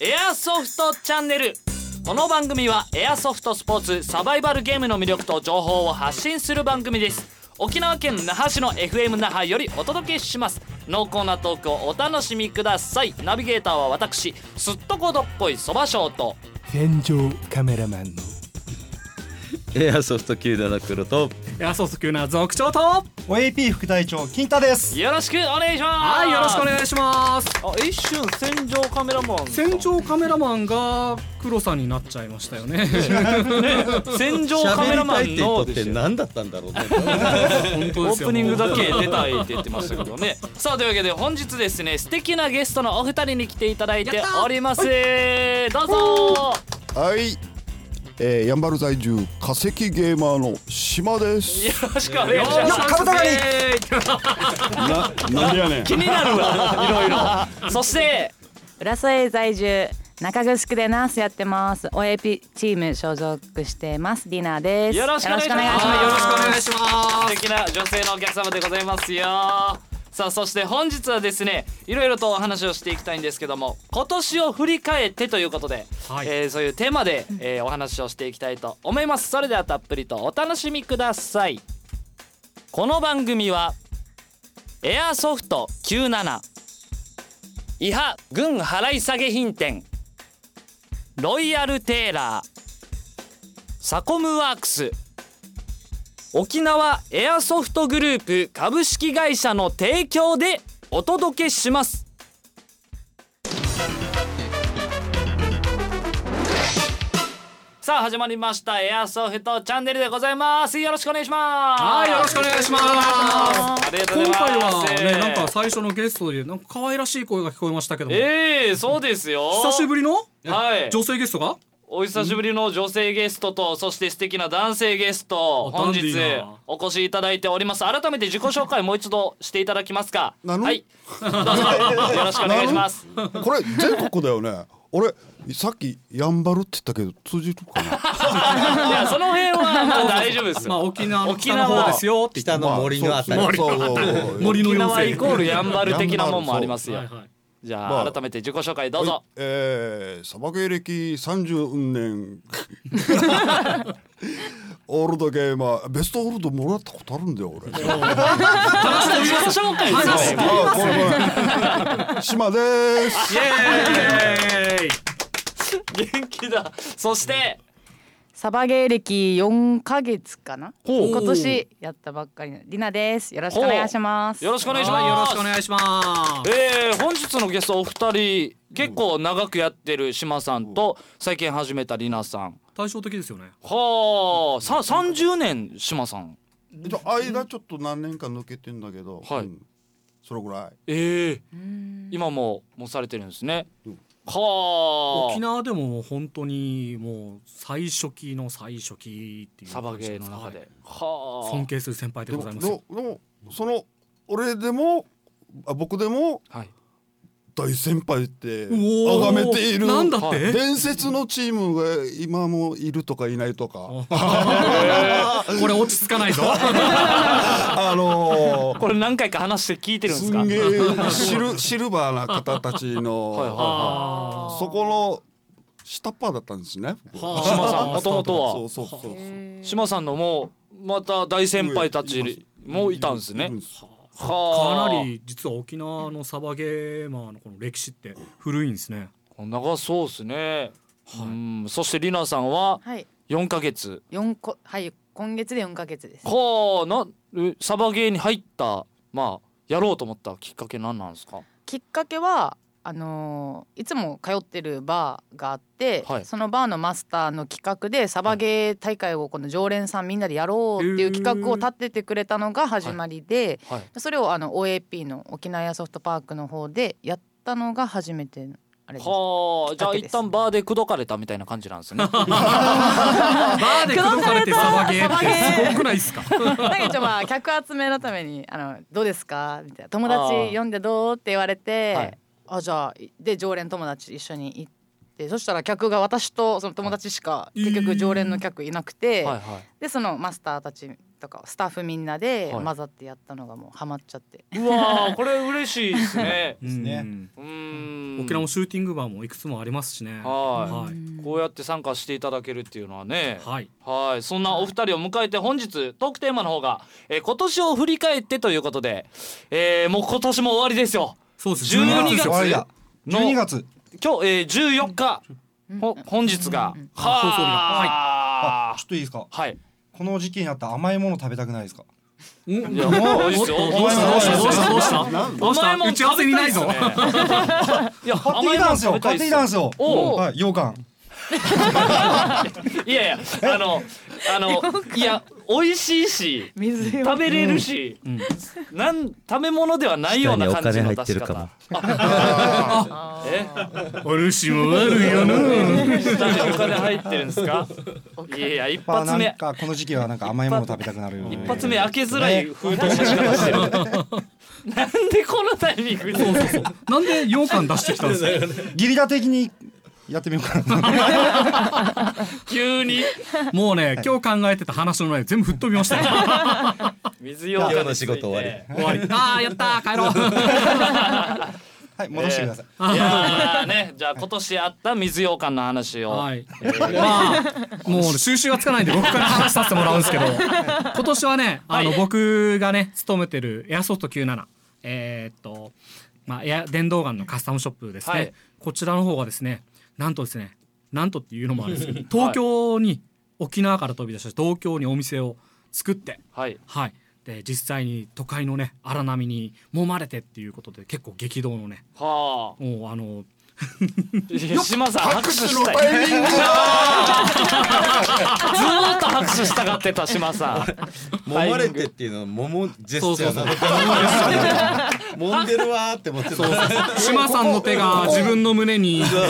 エアソフトチャンネル。この番組はエアソフトスポーツサバイバルゲームの魅力と情報を発信する番組です。沖縄県那覇市の FM 那覇よりお届けします。濃厚なトークをお楽しみください。ナビゲーターは私すっとこどっこいそばショート戦場カメラマンの。エアソフト97黒とエアソフト級な族長とは OAP 副隊長金太です。よろしくお願いします。いよろしくお願いします。あ一瞬戦場カメラマン戦場カメラマンが黒さんになっちゃいましたよね。戦場カメラマンの。とって何だったんだろうね。本当オですよ。ープニングだけ出たいって言ってましたけどね。さあというわけで本日ですね素敵なゲストのお二人に来ていただいております。どうぞ。はい、えー、やんばる在住化石ゲーマーの島です。よろしくお願いします。カブトガニな、なんでやねん。気になるわ。いろいろそして。浦添在住中城でナースやってます。OAP チーム所属してます。ディナーです。よろしくお願いします。よろしくお願いします。素敵な女性のお客様でございますよさあそして本日はですねいろいろとお話をしていきたいんですけども今年を振り返ってということで、はい。えーそういうテーマで、えーお話をしていきたいと思います。それではたっぷりとお楽しみください。この番組はエアソフト97伊波軍払い下げ品店ロイヤルテーラーサコムワークス沖縄エアソフトグループ株式会社の提供でお届けします。さあ始まりましたエアソフトチャンネルでございます。よろしくお願いします。はいよろしくお願いします。今回はねなんか最初のゲストでなんか可愛らしい声が聞こえましたけども。ええそうですよ。久しぶりの？はい。女性ゲストが？お久しぶりの女性ゲストとそして素敵な男性ゲストあ本日お越しいただいております。改めて自己紹介もう一度していただけますか。なの？はい。どうぞ。よろしくお願いします。これ全国だよね。俺さっきやんばるって言ったけど通じるかな？いやその辺はまあ大丈夫ですまあ沖縄の沖縄北の方ですよ北の森のあたり、まあそうそう。そう森のイコールやんばる的なもんもありますよ。はいはいじゃまああ改めて自己紹介どうぞ。えー、サバ芸歴30年。オールドゲーマー。ベストオールドもらったことあるんだよ俺。島です。元気だそしてサバゲー歴4ヶ月かな？今年やったばっかりのディナです。よろしくお願いします。よろしくお願いしはいよろますしくお願いします。えー、本日のゲストお二人結構長くやってる島さんと最近始めたりなさん。対照的ですよね。はあ。さ30年島さん。じゃ間ちょっと何年か抜けてんだけど、はい。うん。それぐらい。ええ今ももうされてるんですね。うんは沖縄でも本当にもう最初期の最初期っていうあサバゲーの中で、はいはあ。尊敬する先輩でございますよ。でもでもその俺でもあ僕でもはい大先輩って崇めている。なんだって？伝説のチームが今もいるとかいないとか。これ落ち着かないぞ。あのーこれ何回か話して聞いてるんですか？すんげえシル シルバーな方たちのはいはいあそこの下っ端だったんですね。はあ。島さんもともとは？そうそうそうそう。島さんのもうまた大先輩たちもいたんですね。いるんですかはあ。なり実は沖縄のサバゲーマーのこの歴史って古いんですね。長そうですね、うん。そしてりなさんははい。4ヶ月。4個はい今月で4ヶ月です。はあ。なえサバゲーに入ったまあやろうと思ったきっかけ何なんですか？きっかけはあのーいつも通ってるバーがあって、はい。そのバーのマスターの企画でサバゲー大会をこの常連さんみんなでやろうっていう企画を立ててくれたのが始まりで、はい。それをあの OAP の沖縄エアソフトパークの方でやったのが初めてのあれです。はあじゃあ一旦バーで口説かれたみたいな感じなんですね。バーで口説かれてサバゲーってすごくないですか？なんか一応まあ客集めのためにあのどうですか？みたいな。友達呼んでどう？って言われて、はいあじゃあで常連友達一緒に行ってそしたら客が私とその友達しか結局常連の客いなくて、はいはい。でそのマスターたちとかスタッフみんなではい。混ざってやったのがもうハマっちゃって、うわーこれ嬉しいですね。うんね。うーん。ん沖縄もシューティングバーもいくつもありますしね。はい。はい。こうやって参加していただけるっていうのはね。はい。はい。そんなお二人を迎えて本日トークテーマの方が、えー今年を振り返ってということで、えーもう今年も終わりですよそうです12 12月。終わりだの12月。今日、えー、14日、ほ本日が、は放送日がああちょっといいですか？はい。この時期になったら甘いもの食べたくないですか？いやもうどうした？どうした？どうした？どうした？どうした？甘いもん打ち合わせにないぞ。いや買ってきたんです よ。買ってきたんですよ。はい羊羹いやいやあのあのいや美味しいし食べれるし、なん食べ物ではないような感じの出し下にお金入って方。るあえお主も悪いよな。下にお金入ってるんですか？いやいや一発目。んかこの時期はなんか甘いもの食べたくなる一発目開けづらい封筒の仕方してる。なんでこのタイミングで？なんで羊羹出してきたんですか？ギリラ的にやってみようかな 急に。もうね今日考えてた話の内容全部吹っ飛びましたよ。水ようかんについて。今日の仕事終わり。終わり。あーやったー帰ろう。はい戻してください。いやーねじゃあ今年あった水羊羹の話を、はい、まあもう収集がつかないんで僕から話させてもらうんですけど。今年はねあの、はい。僕がね勤めてるエアソフト97えーっとまあエア電動ガンのカスタムショップですね、はい。こちらの方がですねなんとですねなんとっていうのもあるんですけど東京に、沖縄から飛び出して東京にお店を作ってはい。はい。で実際に都会のね荒波に揉まれてっていうことで結構激動のねはあ。もうあの島さん拍手したい。ずーっと拍手したがってた島さん。揉まれてっていうのは桃ジェスチャーなのか揉んでるわーって思ってた。島さんの手が自分の胸に。拍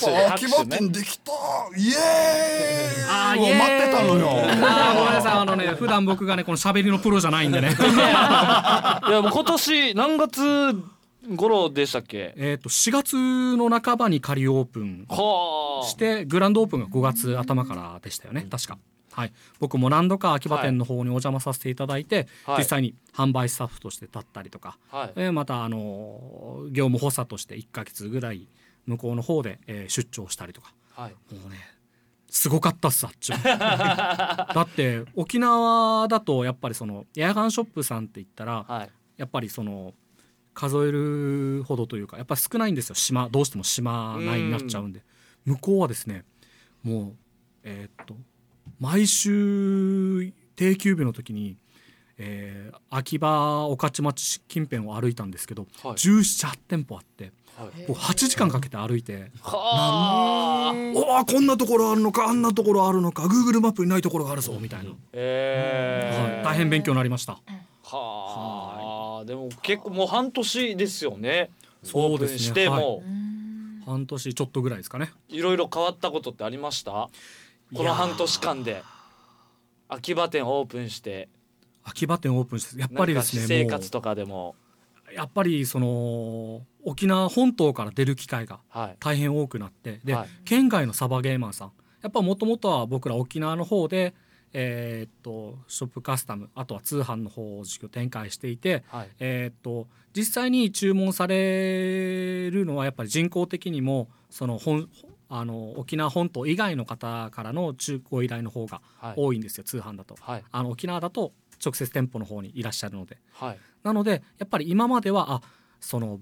手秋葉店できた。イエーイ。あ待ってたのよ。あーごめんなさい。あのね普段僕がねこの喋りのプロじゃないんでね。いやもう今年何月頃でしたっけ？えっと4月の半ばに仮オープンはあ。してグランドオープンが5月頭からでしたよね確か。はい、僕も何度か秋葉店の方にお邪魔させていただいて、はい。実際に販売スタッフとして立ったりとか、はい。えーまたあのー業務補佐として1ヶ月ぐらい向こうの方で、えー出張したりとか。はい。もうねすごかったっすあっちは。だって沖縄だとやっぱりそのエアガンショップさんって言ったらはい。やっぱりその数えるほどというかやっぱり少ないんですよ。島どうしても島内になっちゃうんで。向こうはですねもうえーっと毎週定休日の時に、えー秋葉御徒町近辺を歩いたんですけど、はい。1718店舗あってはい。もう8時間かけて歩いて。はあ。おおこんなところあるのかあんなところあるのか Google マップにないところがあるぞみたいな、えー。はい、大変勉強になりました。はあ。でも結構もう半年ですよね。そうですね。してはい。も半年ちょっとぐらいですかね。いろいろ変わったことってありました？この半年間で秋葉店オープンして秋葉店オープンしてやっぱりですね生も活とかでも。うやっぱりその沖縄本島から出る機会がはい。大変多くなってで、はい。県外のサバゲーマンさん。やっぱもともとは僕ら沖縄の方でえーっとショップカスタムあとは通販の方を事業展開していて、はい。えーっと実際に注文されるのはやっぱり人口的にもその本あの沖縄本島以外の方からの中古依頼の方がはい。多いんですよ、通販だと。はい。あの沖縄だと直接店舗の方にいらっしゃるので。はい。なのでやっぱり今まではあその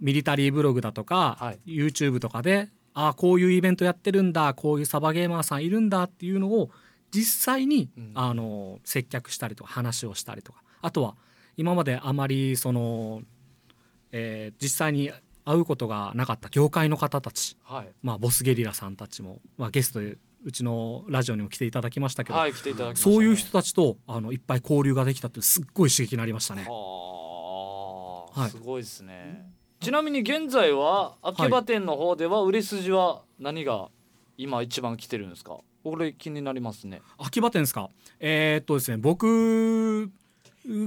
ミリタリーブログだとか、はい。YouTube とかであこういうイベントやってるんだこういうサバゲーマーさんいるんだっていうのを実際に、うん。あの接客したりとか話をしたりとか。あとは今まであまりその、えー実際に会うことがなかった業界の方たち、はい。まあ、ボスゲリラさんたちも、まあ、ゲストでうちのラジオにも来ていただきましたけど、はい来ていただきましたね。そういう人たちとあのいっぱい交流ができたってすっごい刺激になりましたね。はあ、はい。すごいですね。ちなみに現在は秋葉店の方では売れ筋は何が今一番来てるんですか？これ気になりますね。秋葉店ですか？えーっとですね僕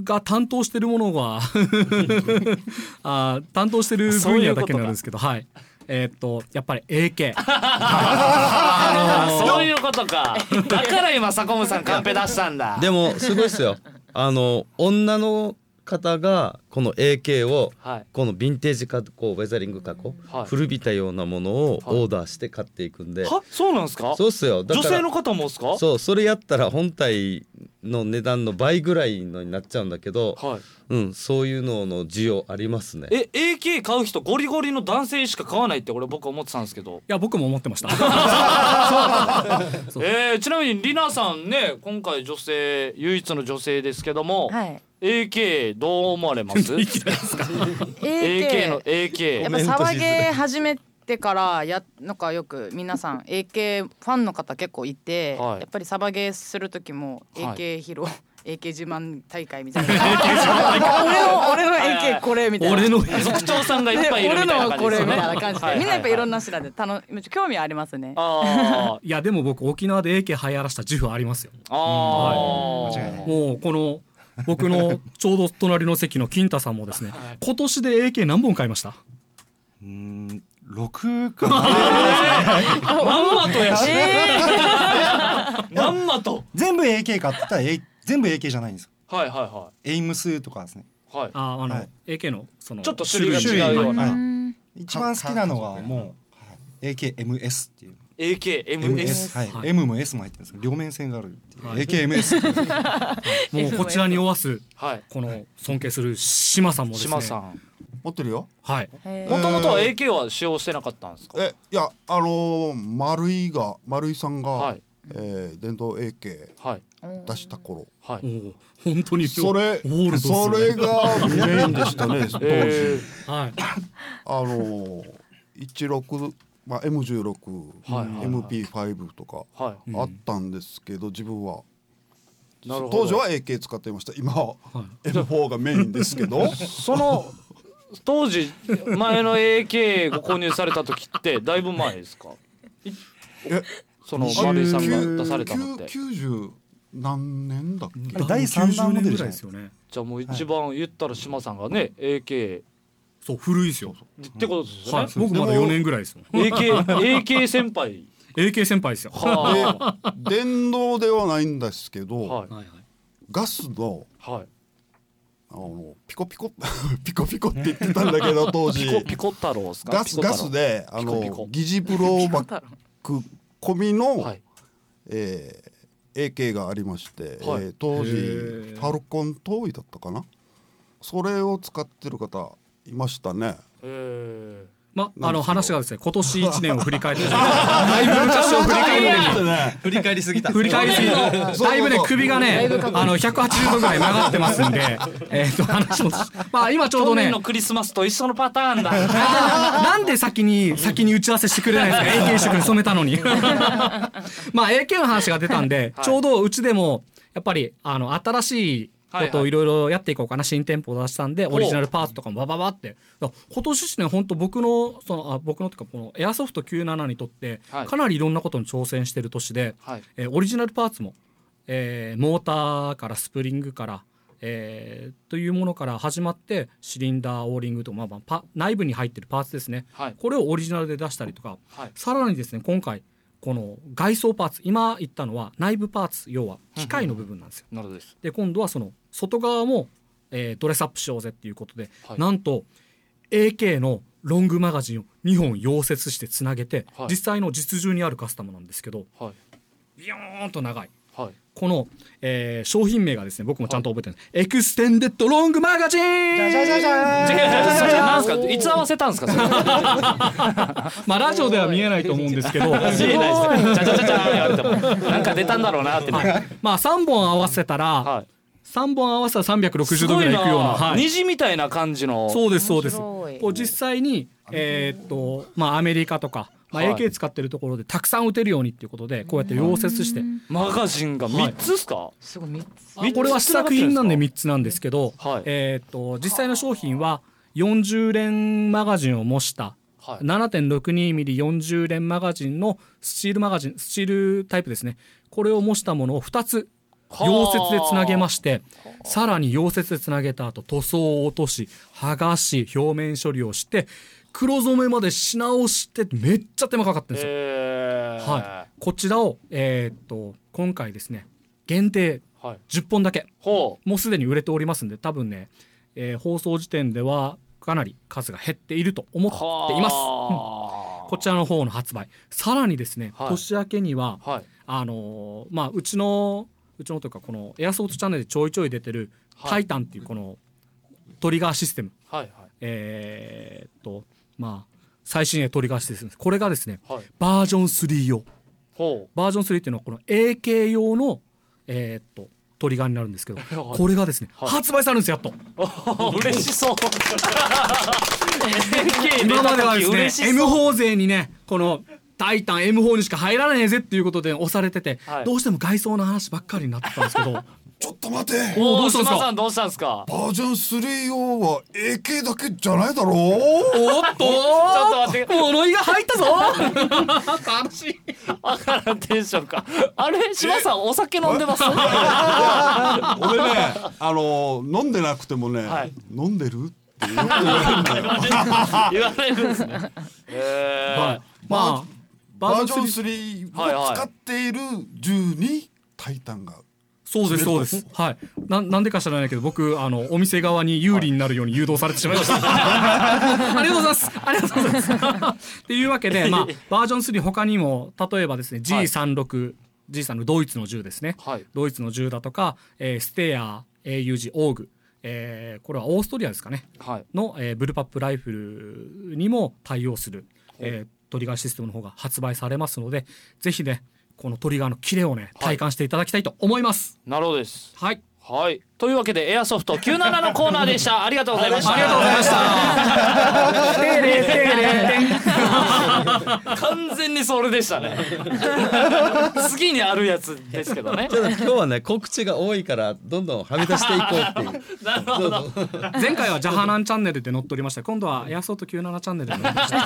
が担当してるものが あー担当してる分野だけなんですけどはい。えーっとやっぱり AK あそういうことか。だから今坂本さんカンペ出したんだ。でもすごいっすよ。あの女の方がこの AK をはい。このヴィンテージ加工ウェザリング加工、はい。古びたようなものをはい。オーダーして買っていくんで、は？そうなんですか？そうっすよ。女性の方もですか？そうそれやったら本体の値段の倍ぐらいのになっちゃうんだけど、はい。うん、そういうのの需要ありますね。え AK 買う人ゴリゴリの男性しか買わないって俺僕思ってたんですけど。いや僕も思ってました。えー、ちなみにりなさんね今回女性唯一の女性ですけども、はい。AK どう思われます？AK の AK。AK やっぱサバゲー始めてからやなんかよく皆さん AK ファンの方結構いて、はい。やっぱりサバゲーする時もはい。AK 披露、AK 自慢大会みたいな。俺の俺の AK これみたいな。俺の族長さんがいっぱいいる俺みたいな感じでね。みたいな感じ。で、はい。みんなやっぱいろんな品で楽興味ありますね。いやでも僕沖縄で AK 流行らした自負ありますよ。あー、間違いない。もうこの僕のちょうど隣の席の金太さんもですね今年で AK 何本買いました？うーん六かな。まんまとやし、まんまと。全部 AK 買ってたら、A、全部 AK じゃないんですよ。はいはいはエイムスとかですね。いはい。ああの、はい。AK のそのちょっと種類が違うような、はい。一番好きなのはもう、はい、AKMS っていう。AKMS はい、はい。M も S も入ってるんです両面線があるっていう、はい。AKMS もうこちらにおわすはい。この尊敬する島さんもですね。島さん持ってるよ。はい。もともとは AK は使用してなかったんですか？えいやあのー、丸井が丸井さんが、はい。えー電動 AK はい。出した頃。はい。本当にそれオールドっすよそねれがメインでしたね 当時、えはい。あのー、16、まあ、M16、はいはいはい。MP5 とかー、はい。あったんですけど自分は。なるほど。当時は AK 使っていました。今は M4 がメインですけど。その当時前の AK ご購入された時ってだいぶ前ですか？いえその丸井さんが出されたのって。90何年だっけ？第三弾モデル90じゃない年ぐらいですよね。じゃあもう一番言ったら島さんがね AK そう古いですよ。ってことですよね、はい僕まだ4年ぐらいですよ。AK, AK 先輩。AK 先輩ですよ。はで電動ではないんですけど、はい。ガスのはいあのピコピコ ピコピコって言ってたんだけど 当時。ピコピコ太郎ですか？ガスガスであピコピコ。の疑似ブローバック込みの、はい。えー AK がありまして、はい。えー当時へフーァルコントーイだったかな？それを使ってる方いましたね。えまあの話がですね今年1年を振り返って。だいぶ昔を振り返るのに振り返りすぎた。振り返りすぎてだいぶね首がねあの180度ぐらい曲がってますんで。えっと話もまあ 今ちょうどね。去年のクリスマスと一緒のパターンだ。なんで先に先に打ち合わせしてくれないんですか？AK 一色に染めたのに。まあ AK の話が出たんで、はい。ちょうどうちでもやっぱりあの新しいことをいろいろやっていこうかな、新店舗を出したんでう。オリジナルパーツとかもバババって。今年ですね本当僕のそのあ僕のっていうかこのエアソフト97にとってはい。かなりいろんなことに挑戦してる年で、はい。えーオリジナルパーツも、えーモーターからスプリングから、えーというものから始まってシリンダーオーリングと、まあまあ、パ内部に入ってるパーツですね。はい。これをオリジナルで出したりとか。はい。さらにですね今回この外装パーツ今言ったのは内部パーツ要は機械の部分なんですよ。なるほどです。で今度はその外側も、えードレスアップしようぜっていうことで、はい。なんと AK のロングマガジンを2本溶接してつなげて、はい。実際の実銃にあるカスタムなんですけどはい。ビヨーンと長い。はいこの、えー商品名がですね僕もちゃんと覚えてるんです、 Extended Long Magazine 違う違う違うそれなんすかいつ合わせたんですかそれまあラジオでは見えないと思うんですけど見えないですねちゃちゃちゃちゃ言われてなんか出たんだろうなってねまあ3本合わせたら、はい3本合わせたら360度ごいぐらいいくようななはい虹みたいな感じのそうですそうですこう実際にえーっとまあアメリカとか、まあ、はい。AK 使ってるところでたくさん撃てるようにっていうことでこうやって溶接して、マガジンが三つですか？すごい。三つ三つこれは試作品なんで3つなんですけど、はい。えーっと実際の商品は40連マガジンを模したはい。7.62mm40 連マガジンのスチールマガジンスチールタイプですね。これを模したものを2つ溶接でつなげましてさらに溶接でつなげた後塗装を落とし剥がし表面処理をして黒染めまでし直してめっちゃ手間かかってるんですよ。えー。はい、こちらを、えーっと今回ですね限定はい。10本だけ。ほもうすでに売れておりますんで多分ね、えー放送時点ではかなり数が減っていると思っています。はこちらの方の発売。さらにですね、はい。年明けにははい。あのーまあうちのうちのというかこのエアソフトチャンネルでちょいちょい出てる「はい。タイタン」っていうこのトリガーシステム。はいはい。えーっとまあ最新鋭トリガーシステムですこれがですねはい。バージョン3用。ほバージョン3っていうのはこの AK 用のえーっとトリガーになるんですけど はい。これがですね、はい。発売されるんですやっと。う 嬉しそう。今まではですね嬉しそう。M4 勢にねこのタイタン M4 にしか入らないぜっていうことで押されてて、はい。どうしても外装の話ばっかりになってたんですけどちょっと待て。おーどうしたんですか？島さんどうしたんですか？バージョン3用は AK だけじゃないだろう。おっと。ちょっと待って。物言いが入ったぞ。楽しい。わからんテンションか。あれ島さんお酒飲んでます？俺ねあの飲んでなくてもね、はい。飲んでるっ言われるんですね。えまあバージョン3 3はいはいを使っている銃にタイタンがそうです。そうです。はい。ななんでか知らないけど僕あのお店側に有利になるように誘導されてしまいました。ありがとうございます。ありがとうございます。っていうわけでまあバージョン3他にも例えばですね G36、G のドイツの銃ですね。はい。ドイツの銃だとか、えーステア AUG オーグ、えーこれはオーストリアですかね。はい。の、えーブルパップライフルにも対応する、えートリガーシステムの方が発売されますのでぜひねこのトリガーのキレをね体感していただきたいと思います。なるほどです。はい、はい。というわけでエアソフト97のコーナーでした。ありがとうございました。ありがとうございました。完全にそれでしたね次にあるやつですけどね今日はね告知が多いからどんどんはみ出していこうっていうなるほど前回はジャハナンチャンネルで載っておりました今度はエアソフト97チャンネルで載ってました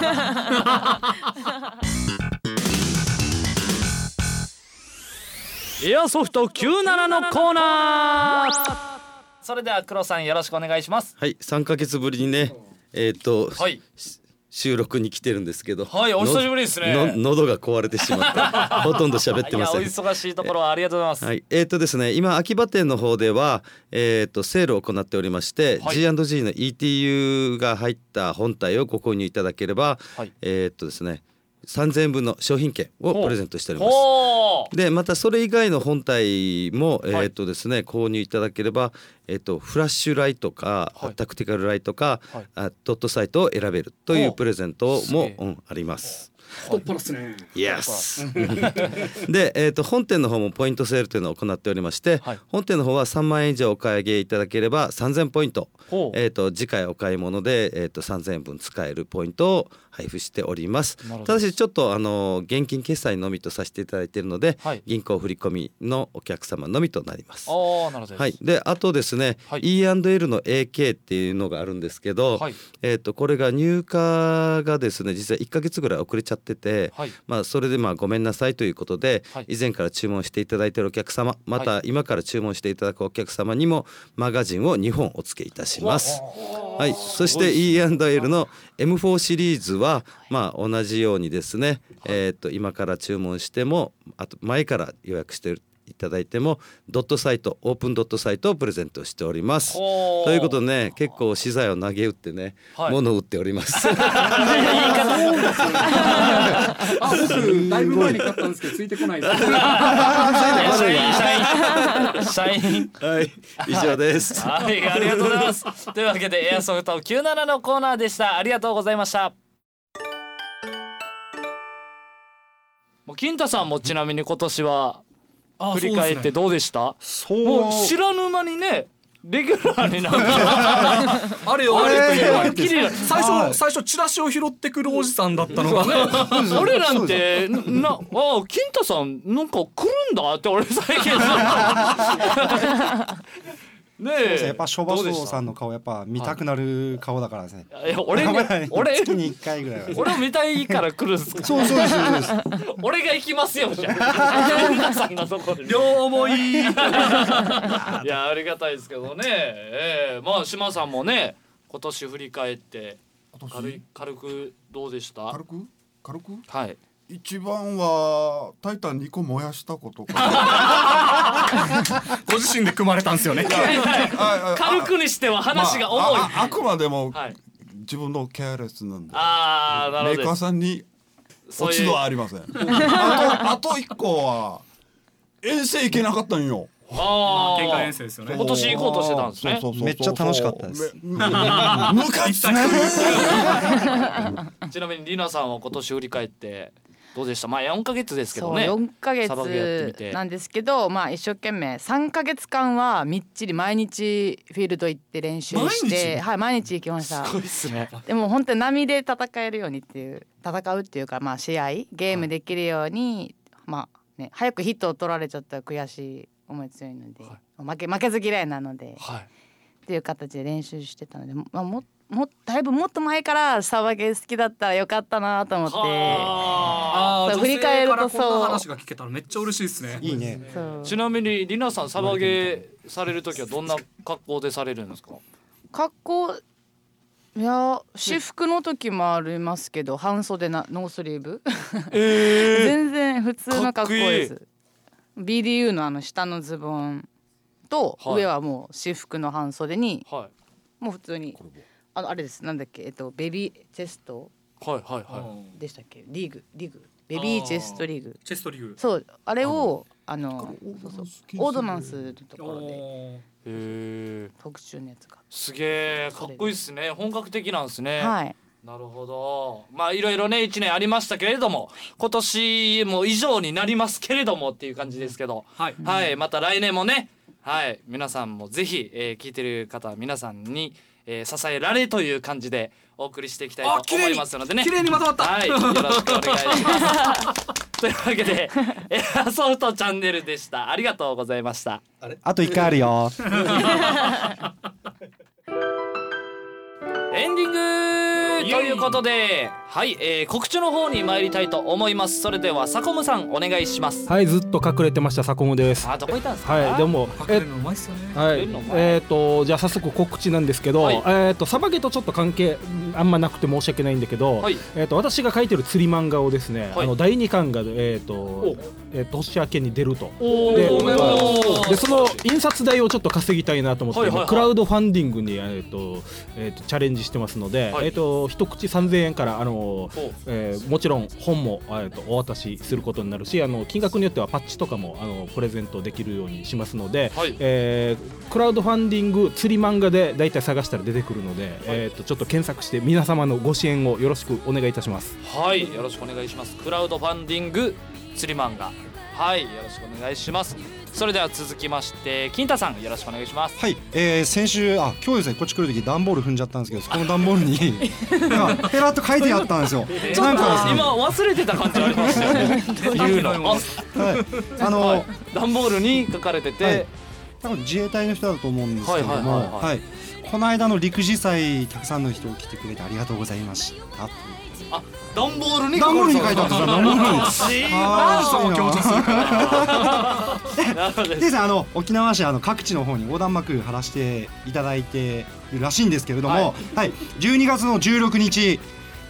エアソフト97のコーナー。それでは黒さんよろしくお願いします。はい3ヶ月ぶりにねえっ、と、はい。収録に来てるんですけど。はいお久しぶりですね。の喉が壊れてしまった。ほとんど喋ってません。忙しいところはありがとうございます、はい、えーとですね、今秋葉店の方では、えー、とセールを行っておりまして、はい。G&G の ETU が入った本体をご購入いただければ、はい。えー、とですね3000円分の商品券をプレゼントしております。でまたそれ以外の本体も、えはい。ーとですね、購入いただければ、えー、とフラッシュライトか、はい。タクティカルライトか、はい。あドットサイトを選べるというプレゼントもうん、あります。太っ腹っすね。Yes. で、えー、と本店の方もポイントセールというのを行っておりまして、はい。本店の方は3万円以上お買い上げいただければ3000ポイント、えー、と次回お買い物で、えー、と3000円分使えるポイントを配布しております。ただしちょっとあの現金決済のみとさせていただいているので、はい。銀行振込のお客様のみとなります。ああなるほどです。はい、であとですね、はい。E&L の AK っていうのがあるんですけど、はい。えー、とこれが入荷がですね実は1ヶ月ぐらい遅れちゃってて、はい。まあ、それでまあごめんなさいということで、はい。以前から注文していただいているお客様また今から注文していただくお客様にもマガジンを2本お付けいたします。はい、そして E&L の M4 シリーズはまあ同じようにですね、えー、と今から注文してもあと前から予約していただいてもドットサイトオープンドットサイトをプレゼントしております。ということでね結構資材を投げ打ってね、はい。物を売っております。あ僕だいぶ前に買ったんですけどついてこないです。社員社員社員はい以上です。はいありがとうございます。というわけでエアソフト97のコーナーでした。ありがとうございました。もう金太さんもちなみに今年はあ振り返ってどうでした？そう。もう知らぬ間にねレギュラーになって あれよあれという。はっきり。最初最初チラシを拾ってくるおじさんだったのがね。俺なんてなあ金太さんなんか来るんだって俺最近 ね。えやっぱ消防どうでした署さんの顔やっぱ見たくなる顔だからですね。いや俺に俺月に一回ぐらいは。俺を見たいから来るんすか？そうそうですそう。です。俺が行きますよじゃあ。金太さんのとこ両思い。いやありがたいですけどね、えー、まあ島さんもね今年振り返って軽い軽くどうでした？軽く？軽く？はい一番はタイタン2個燃やしたことか ご自身で組まれたんですよね。ああ軽くにしては話が重い、まああああくまでもはい。自分のケアレスなんで。ああなメーカーさんに落ち度はありません。あとあと一個は遠征行けなかったんよ。あ県外遠ー征ですよね。今年行こうとしてたんですね。そうそうそうそう。めっちゃ楽しかったです。めむかつね。ちなみにりなさんは今年振り返ってどうでした？まあ4ヶ月ですけどね。4ヶサバゲーやってみて。月なんですけどまあ一生懸命。3ヶ月間はみっちり毎日フィールド行って練習してはい毎日行きました。すごいっすね。でも本当に波で戦えるようにっていう戦うっていうかまあ試合ゲームできるように、まあね早くヒットを取られちゃったら悔しい思い強いので、負け負けず嫌いなのではい。っていう形で練習してたので、まあ、ももだいぶもっと前からサバゲー好きだったらよかったなと思って。はそう振り返るとそう。女性からこんな話が聞けたらめっちゃ嬉しいですね。いいね。ちなみにりなさんサバゲーされる時はどんな格好でされるんですか？格好。いや私服の時もありますけど半袖なノースリーブ。全然普通の格好です。BDU のあの下のズボンとはい。上はもう私服の半袖にはい。もう普通にあのあれです。なんだっけ。えっとベビーチェスト。はいはいはでしたっけ。リーグリーグ。ベビーチェストリーグ。チェストリーグ。そうあれをあのそうそう。オードナンスのところで。いへえ特注のやつがすげえかっこいいっすね。本格的なんですね。はい。なるほど。まあいろいろね1年ありましたけれども今年も以上になりますけれどもっていう感じですけど。はい。はい。また来年もね。はい。皆さんもぜひ、えー聞いてる方は皆さんに、えー支えられという感じでお送りしていきたいと思いますのでね。綺麗にまとまった。はいよろしくお願いします。というわけでエアソフトチャンネルでした。ありがとうございました。あと一回あるよ。エンディングということではい、えー告知の方に参りたいと思います。それではサコムさんお願いします。はい、ずっと隠れてましたサコムです。あどこ行ったんですか？はい、でも、え隠れるのうまいっすよね。はい。えっ、と、じゃあ早速告知なんですけど、はい。えっ、と、サバゲとちょっと関係あんまなくて申し訳ないんだけど、はい。えっ、と、私が書いてる釣り漫画をですね、はい。あの第二巻が、えっ、とお、えー年明けに出ると。おでーでその印刷代をちょっと稼ぎたいなと思って、はいはいはい。今クラウドファンディングに、えーとえーとチャレンジしてますので、はい。えー、と一口3000円から、あのお。えーもちろん本も、えー、とお渡しすることになるしあの金額によってはパッチとかもあのプレゼントできるようにしますので、はい。えークラウドファンディング釣り漫画で大体探したら出てくるので、えー、とちょっと検索して皆様のご支援をよろしくお願いいたします。はいよろしくお願いします。クラウドファンディング釣り漫画。はいよろしくお願いします。それでは続きまして金太さんよろしくお願いします。はい、えー、先週あ今日ですねこっち来る時段ボール踏んじゃったんですけどそこの段ボールに なんかペラッと書いてあったんですよ。ちょっとなんか今忘れてた感じありますよね。言うの。あはい。あの、はい。段ボールに書かれてて、はい。多分自衛隊の人だと思うんですけれどはいはいはいはい。もはいこの間の陸自祭たくさんの人来てくれてありがとうございました。あ段ボールに段ボールに書いてあったんですよ段ボールにあ あー強調するーなるほどでですねあの沖縄市あの各地の方に横断幕貼らせていただいているらしいんですけれども、はい。12月の16日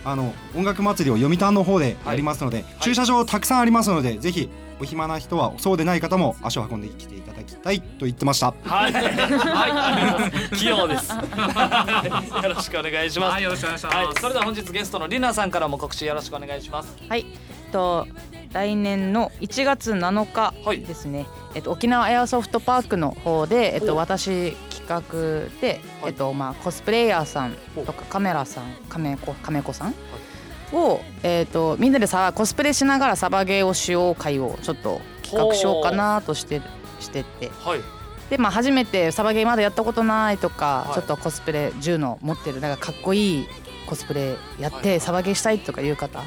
あの音楽祭りを読谷の方でやりますので、駐車場たくさんありますのでぜひお暇な人はそうでない方も足を運んできていただきたいと言ってました。はい、はい、ありがとうござい。ます器用です。はいよろしくお願いします。はいよろしくお願いします。はい、それでは本日ゲストのりなさんからも告知よろしくお願いします。はい、えっと来年の1月7日はい。ですね、えっと、沖縄エアソフトパークの方で、えっと、私企画で、はい。えっとまあ、コスプレイヤーさんとかカメラさんカメコカメコさんを、えっと、みんなでさコスプレしながらサバゲーをしよう会をちょっと企画しようかなとしてしてて。はい、で、まあ、初めてサバゲーまだやったことないとか、はい。ちょっとコスプレ銃の持ってるなんかかっこいいコスプレやって、はいサバゲーしたいとかいう方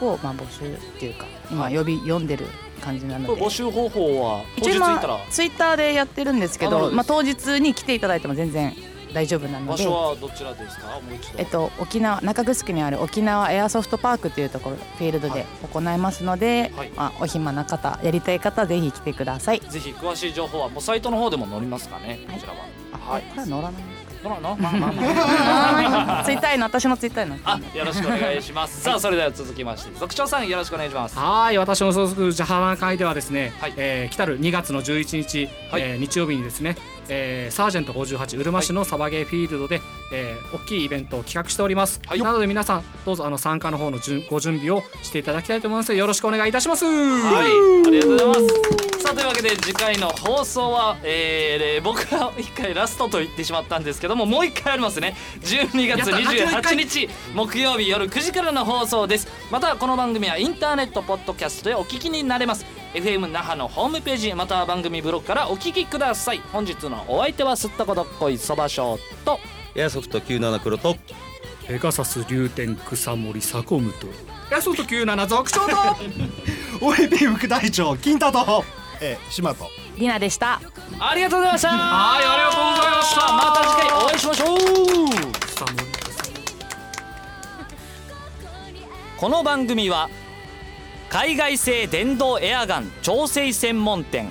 を、まあ、募集っていうか今はい。呼び読んでる感じなので。募集方法は一応ま行ったら？あツイッターでやってるんですけどまあ、当日に来ていただいても全然大丈夫なの場で。所はどちらですか？もう一度。えっと、沖縄中城にある沖縄エアソフトパークというところフィールドで行いますので、はいまあ、お暇な方やりたい方はぜひ来てください。ぜひ詳しい情報はもうサイトの方でも載りますかね？はいこちらは。あはいこれは乗らないんですかまあまあまあまあまあツイッターの私のツイッターのあよろしくお願いしますさあそれでは続きまして族長さんよろしくお願いしますはい私の所属ジャハナ会ではですね、はいえー来たる2月の11日、はいえー日曜日にですね、えーサージェント58うるま市のサバゲーフィールドで、えー大きいイベントを企画しております、はい。なので皆さんどうぞあの参加の方の準ご準備をしていただきたいと思います。よろしくお願いいたします。はい、ありがとうございます。さあというわけで次回の放送は、えー、僕が一回ラストと言ってしまったんですけどももう一回ありますね。12月やった28日木曜日夜9時からの放送です。またこの番組はインターネットポッドキャストでお聞きになれます FM 那覇のホームページまたは番組ブログからお聞きください。本日のお相手はすったこどっこいそばしょうと。エアソフト97黒と。ペガサス流天草森サコムとヤソト97族長と。OAP 副隊長金太と。えー、島と。りなでした。ありがとうございました。はいありがとうございました。また次回お会いしましょう。草森この番組は海外製電動エアガン調整専門店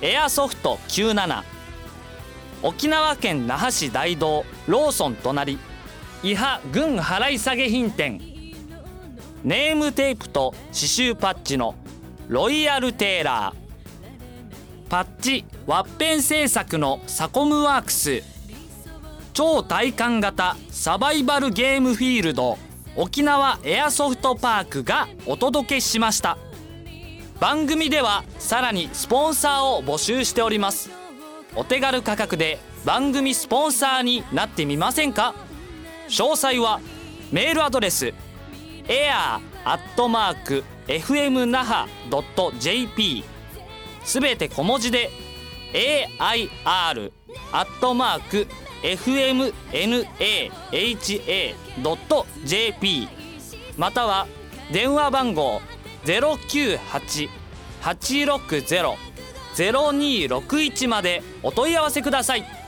エアソフト97沖縄県那覇市大道ローソン隣伊波軍払い下げ品店ネームテープと刺繍パッチのロイヤルテーラーパッチワッペン製作のサコムワークス超体感型サバイバルゲームフィールド沖縄エアソフトパークがお届けしました。番組ではさらにスポンサーを募集しております。お手軽価格で番組スポンサーになってみませんか？詳細はメールアドレス air.fmnaha.jp すべて小文字で air.fmnaha.jp fmnaha.jp または電話番号098-860-0261までお問い合わせください。